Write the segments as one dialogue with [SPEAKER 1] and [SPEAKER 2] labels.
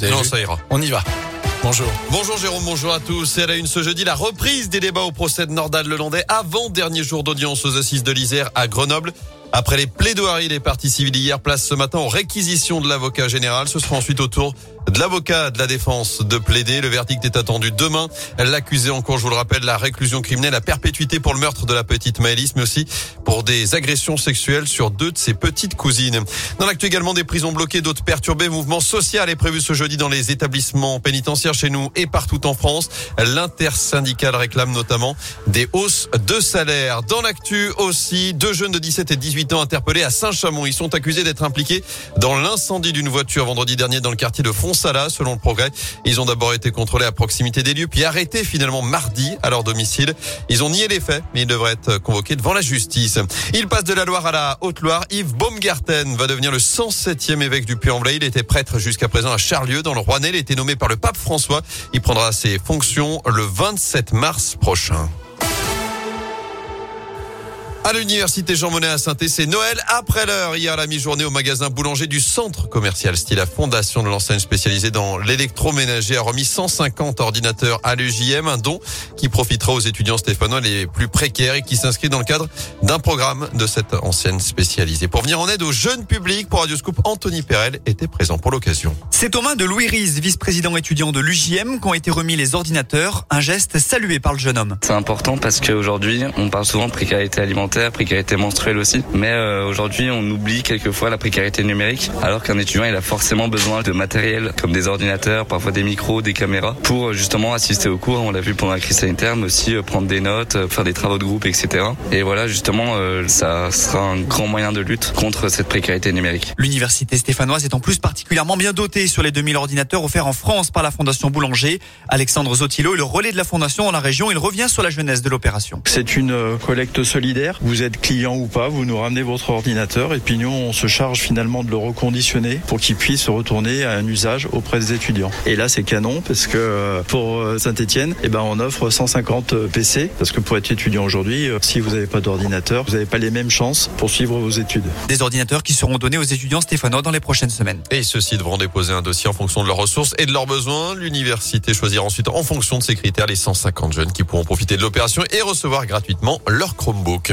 [SPEAKER 1] Non, ça ira. On y va. Bonjour.
[SPEAKER 2] Bonjour Jérôme, bonjour à tous. Et à la une ce jeudi, la reprise des débats au procès de Nordal Lelandais avant dernier jour d'audience aux assises de l'Isère à Grenoble. Après les plaidoiries des parties civiles hier, place ce matin aux réquisitions de l'avocat général. Ce sera ensuite au tour de l'avocat de la défense de plaider. Le verdict est attendu demain. L'accusé en cours, je vous le rappelle, la réclusion criminelle à perpétuité pour le meurtre de la petite Maëlys, mais aussi pour des agressions sexuelles sur deux de ses petites cousines. Dans l'actu également, des prisons bloquées, d'autres perturbées. Mouvement social est prévu ce jeudi dans les établissements pénitentiaires chez nous et partout en France. L'intersyndicale réclame notamment des hausses de salaire. Dans l'actu aussi, deux jeunes de 17 et 18 ans interpellés à Saint-Chamond. Ils sont accusés d'être impliqués dans l'incendie d'une voiture vendredi dernier dans le quartier de Fons Salah, selon le progrès. Ils ont d'abord été contrôlés à proximité des lieux, puis arrêtés finalement mardi à leur domicile. Ils ont nié les faits, mais ils devraient être convoqués devant la justice. Il passe de la Loire à la Haute-Loire. Yves Baumgarten va devenir le 107e évêque du Puy-en-Velay. Il était prêtre jusqu'à présent à Charlieu, dans le Rouennais. Il a été nommé par le pape François. Il prendra ses fonctions le 27 mars prochain. À l'université Jean Monnet à saint c'est Noël après l'heure. Hier à la mi-journée au magasin boulanger du centre commercial Style. La fondation de l'enseigne spécialisée dans l'électroménager a remis 150 ordinateurs à l'UJM, un don qui profitera aux étudiants stéphanois les plus précaires et qui s'inscrit dans le cadre d'un programme de cette ancienne spécialisée. Pour venir en aide au jeunes public, pour Radioscoop, Anthony Perel était présent pour l'occasion.
[SPEAKER 3] C'est aux mains de Louis Riz, vice-président étudiant de l'UJM, qu'ont été remis les ordinateurs. Un geste salué par le jeune homme.
[SPEAKER 4] C'est important parce qu'aujourd'hui, on parle souvent de précarité alimentaire précarité menstruelle aussi. Mais euh, aujourd'hui, on oublie quelquefois la précarité numérique, alors qu'un étudiant, il a forcément besoin de matériel comme des ordinateurs, parfois des micros, des caméras, pour euh, justement assister aux cours. On l'a vu pendant la crise sanitaire, mais aussi euh, prendre des notes, faire des travaux de groupe, etc. Et voilà, justement, ça sera un grand moyen de lutte contre cette précarité numérique.
[SPEAKER 3] L'université stéphanoise est en plus particulièrement bien dotée sur les 2000 ordinateurs offerts en France par la Fondation Boulanger. Alexandre Zotilo est le relais de la Fondation dans la région. Il revient sur la jeunesse de l'opération.
[SPEAKER 5] C'est une collecte solidaire vous êtes client ou pas, vous nous ramenez votre ordinateur et puis nous on se charge finalement de le reconditionner pour qu'il puisse retourner à un usage auprès des étudiants. Et là c'est canon parce que euh, pour euh, Saint-Etienne, eh ben on offre 150 euh, PC parce que pour être étudiant aujourd'hui, si vous n'avez pas d'ordinateur, vous n'avez pas les mêmes chances pour suivre vos études.
[SPEAKER 3] Des ordinateurs qui seront donnés aux étudiants stéphanois dans les prochaines semaines.
[SPEAKER 2] Et ceux-ci devront déposer un dossier en fonction de leurs ressources et de leurs besoins. L'université choisira ensuite en fonction de ces critères les 150 jeunes qui pourront profiter de l'opération et recevoir gratuitement leur Chromebook.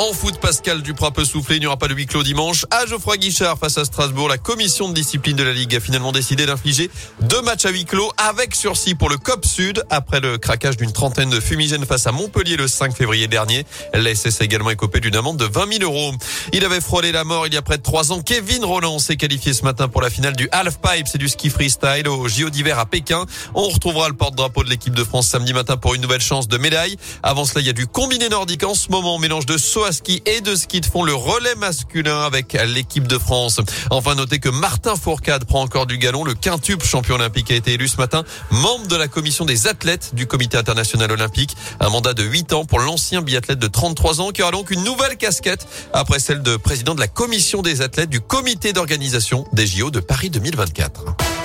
[SPEAKER 2] En foot, Pascal Duprat peut souffler. Il n'y aura pas de huis clos dimanche. À Geoffroy Guichard face à Strasbourg, la commission de discipline de la Ligue a finalement décidé d'infliger deux matchs à huis clos avec sursis pour le COP Sud après le craquage d'une trentaine de fumigènes face à Montpellier le 5 février dernier. L'SS a également écopé d'une amende de 20 000 euros. Il avait frôlé la mort il y a près de trois ans. Kevin Roland s'est qualifié ce matin pour la finale du half pipe. C'est du ski freestyle au JO d'hiver à Pékin. On retrouvera le porte-drapeau de l'équipe de France samedi matin pour une nouvelle chance de médaille. Avant cela, il y a du combiné nordique en ce moment. Mélange de saut ski et de ski de fond, le relais masculin avec l'équipe de France. Enfin, notez que Martin Fourcade prend encore du galon. Le quintuple champion olympique a été élu ce matin membre de la commission des athlètes du comité international olympique. Un mandat de 8 ans pour l'ancien biathlète de 33 ans qui aura donc une nouvelle casquette après celle de président de la commission des athlètes du comité d'organisation des JO de Paris 2024.